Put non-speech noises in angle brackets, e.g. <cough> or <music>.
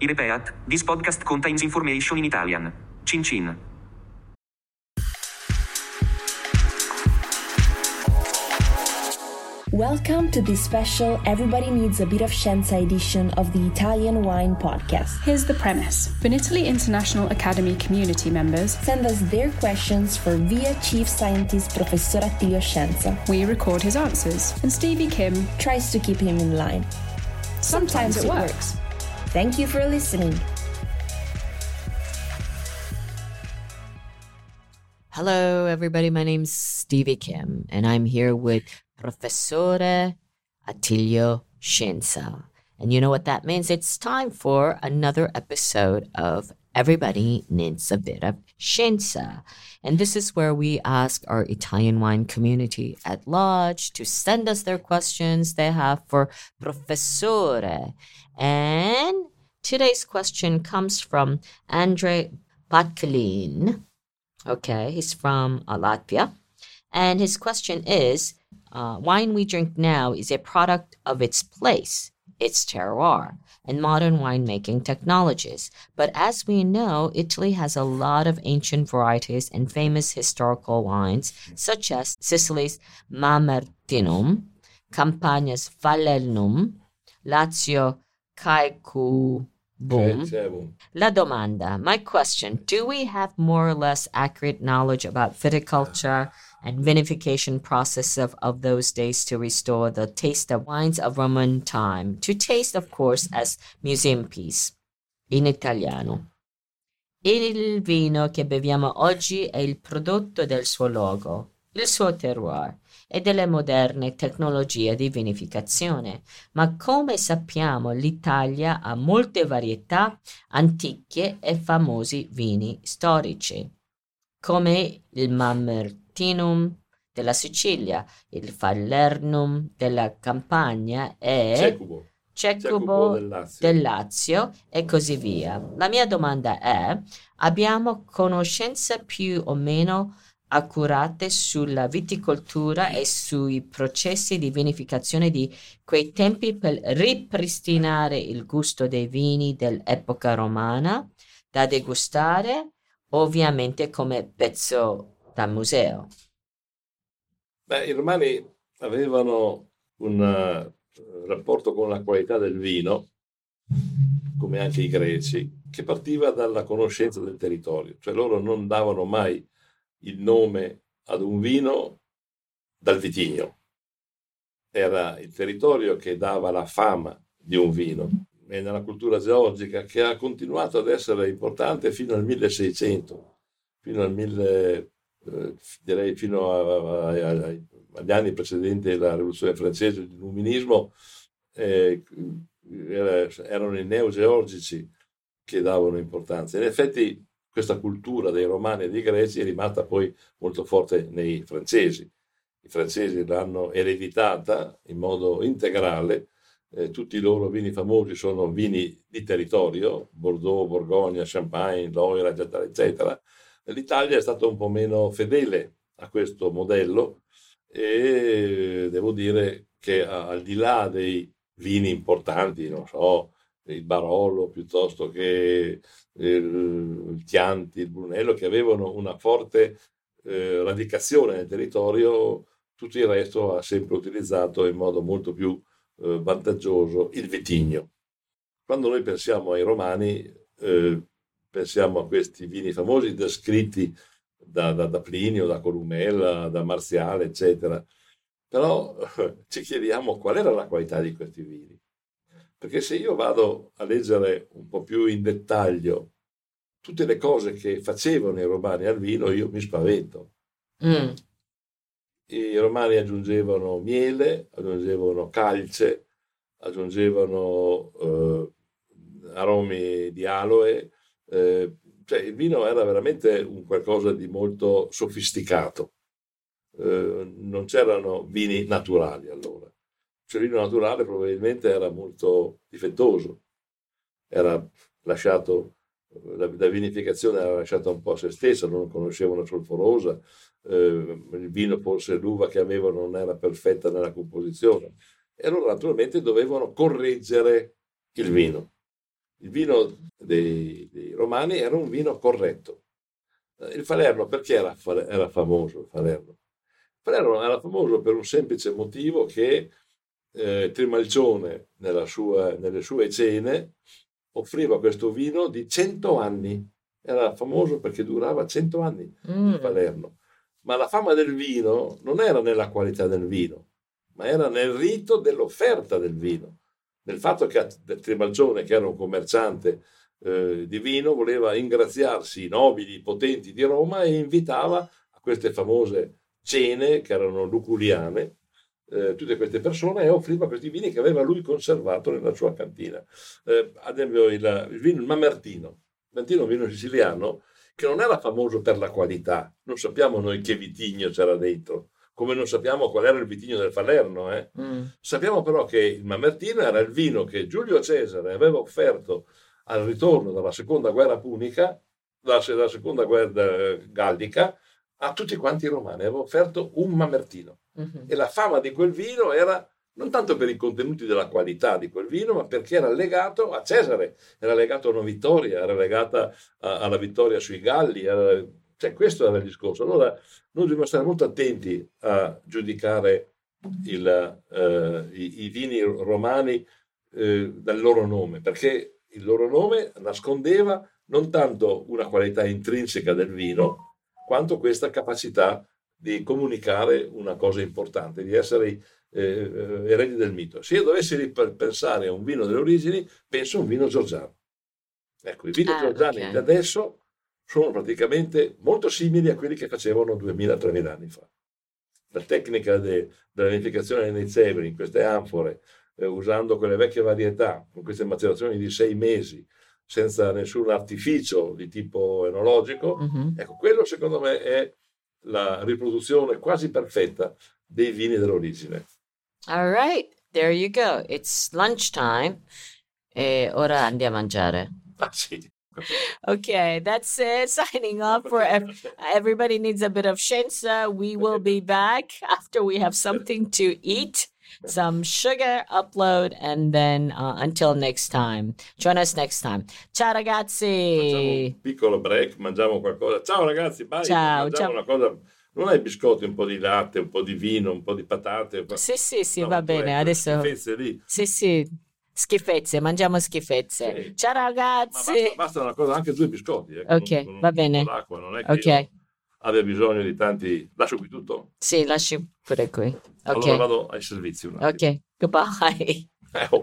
I repeat, this podcast contains information in Italian. Cin cin. Welcome to this special Everybody Needs a Bit of Scienza edition of the Italian Wine Podcast. Here's the premise Vinitaly International Academy community members Send us their questions for via Chief Scientist Professor Attilio Scienza. we record his answers, and Stevie Kim Tries to keep him in line. sometimes, it works. Thank you for listening. Hello, everybody. My name's Stevie Kim, and I'm here with Professore Attilio Scienza. And you know what that means? It's time for another episode of Everybody Needs a Bit of Scienza. And this is where we ask our Italian wine community at large to send us their questions they have for Professore. And today's question comes from Andre Patkalin. Okay, he's from uh, Latvia. And his question is uh, Wine we drink now is a product of its place, its terroir, and modern winemaking technologies. But as we know, Italy has a lot of ancient varieties and famous historical wines, such as Sicily's Mamertinum, Campania's Falernum, Lazio Caecubum, La domanda, my question, do we have more or less accurate knowledge about viticulture and vinification process of, of those days to restore the taste of wines of Roman time, to taste, of course, as museum piece, in italiano. Il vino che beviamo oggi è il prodotto del suo luogo, il suo terroir e delle moderne tecnologie di vinificazione. Ma come sappiamo, l'Italia ha molte varietà antiche e famosi vini storici, come il Mamertinum della Sicilia, il Falernum della Campania e Cecubo. Cecubo Cecubo del Lazio. del Lazio e così via. La mia domanda è, abbiamo conoscenze più o meno accurate sulla viticoltura e sui processi di vinificazione di quei tempi per ripristinare il gusto dei vini dell'epoca romana da degustare, ovviamente come pezzo da museo. Beh, i romani avevano un eh, rapporto con la qualità del vino, come anche i greci, che partiva dalla conoscenza del territorio, cioè loro non davano mai il nome ad un vino dal vitigno. Era il territorio che dava la fama di un vino. E nella cultura georgica che ha continuato ad essere importante fino al 1600, fino al 1000, eh, direi fino a- a- a- agli anni precedenti la rivoluzione francese, l'illuminismo, eh, era- erano i neo-georgici che davano importanza. In effetti questa cultura dei romani e dei greci è rimasta poi molto forte nei francesi. I francesi l'hanno ereditata in modo integrale, eh, tutti i loro vini famosi sono vini di territorio, Bordeaux, Borgogna, Champagne, Loira, eccetera, eccetera. L'Italia è stata un po' meno fedele a questo modello e devo dire che al di là dei vini importanti, non so, il Barolo piuttosto che il Chianti, il Brunello, che avevano una forte eh, radicazione nel territorio, tutto il resto ha sempre utilizzato in modo molto più eh, vantaggioso il vitigno. Quando noi pensiamo ai romani, eh, pensiamo a questi vini famosi descritti da, da- da Plinio, da Columella, da Marziale, eccetera. Però <laughs> ci chiediamo qual era la qualità di questi vini. Perché se io vado a leggere un po' più in dettaglio tutte le cose che facevano i romani al vino, io mi spavento. Mm, I romani aggiungevano miele, aggiungevano calce, aggiungevano eh, aromi di aloe, eh, cioè il vino era veramente un qualcosa di molto sofisticato. Eh, non c'erano vini naturali allora. Cioè il vino naturale probabilmente era molto difettoso, era lasciato, la, la vinificazione era lasciata un po' a se stessa, non conoscevano solforosa, eh, il vino forse l'uva che avevano non era perfetta nella composizione e allora naturalmente dovevano correggere il vino. Il vino dei, dei romani era un vino corretto. Il Falerno perché era, era famoso? Il Falerno? il Falerno era famoso per un semplice motivo che eh, Trimalcione sua, nelle sue cene offriva questo vino di 100 anni. Era famoso perché durava 100 anni mm. il Palermo. Ma la fama del vino non era nella qualità del vino, ma era nel rito dell'offerta del vino. Nel fatto che Trimalcione, che era un commerciante eh, di vino, voleva ingraziarsi i nobili, potenti di Roma e invitava a queste famose cene che erano luculiane, eh, tutte queste persone e offriva questi vini che aveva lui conservato nella sua cantina. Eh, ad esempio il, il vino il Mamertino, Mamertino un vino siciliano che non era famoso per la qualità, non sappiamo noi che vitigno c'era dentro, come non sappiamo qual era il vitigno del Falerno. Eh. Mm. Sappiamo però che il Mamertino era il vino che Giulio Cesare aveva offerto al ritorno dalla seconda guerra punica, dalla, dalla seconda guerra gallica, a tutti quanti i romani, aveva offerto un Mamertino. Uh-huh. E la fama di quel vino era non tanto per i contenuti della qualità di quel vino, ma perché era legato a Cesare, era legato a una vittoria, era legata alla vittoria sui Galli, era, cioè questo era il discorso. Allora noi dobbiamo stare molto attenti a giudicare il, eh, i, i, vini romani eh, dal loro nome, perché il loro nome nascondeva non tanto una qualità intrinseca del vino, quanto questa capacità di comunicare una cosa importante, di essere eh, eh eredi del mito. Se io dovessi pensare a un vino delle origini, penso a un vino giorgiano. Ecco, i vini ah, giorgiani okay. di adesso sono praticamente molto simili a quelli che facevano 2000-3000 anni fa. La tecnica de, della vinificazione nei zebri, in queste anfore, eh, usando quelle vecchie varietà, con queste macerazioni di sei mesi, senza nessun artificio di tipo enologico, mm-hmm. ecco, quello secondo me è la riproduzione quasi perfetta dei vini dell'origine. All right, there you go. It's lunchtime e ora andiamo a mangiare. Ah sì. Okay, that's it. <laughs> Signing off for ev- everybody needs a bit of scienza. We will be back after we have something to eat some sugar upload and then uh, until next time join us next time ciao ragazzi un piccolo break mangiamo qualcosa ciao ragazzi bye ciao, mangiamo ciao. una cosa non hai biscotti, un po' di latte, un po' di vino, un po' di patate. Sì, sì, sì, no, va bene. Adesso. Lì. Sì, sì. Schifezze, mangiamo schifezze. Sì. Ciao ragazzi. Basta, basta, una cosa, anche due biscotti. Eh, ok, con, va bene. L'acqua, non è che abbia bisogno di tanti... Lascio qui tutto? Sì, lasci pure qui. Okay. Allora vado ai servizi un attimo. Ok, goodbye. <laughs> Eh, oh.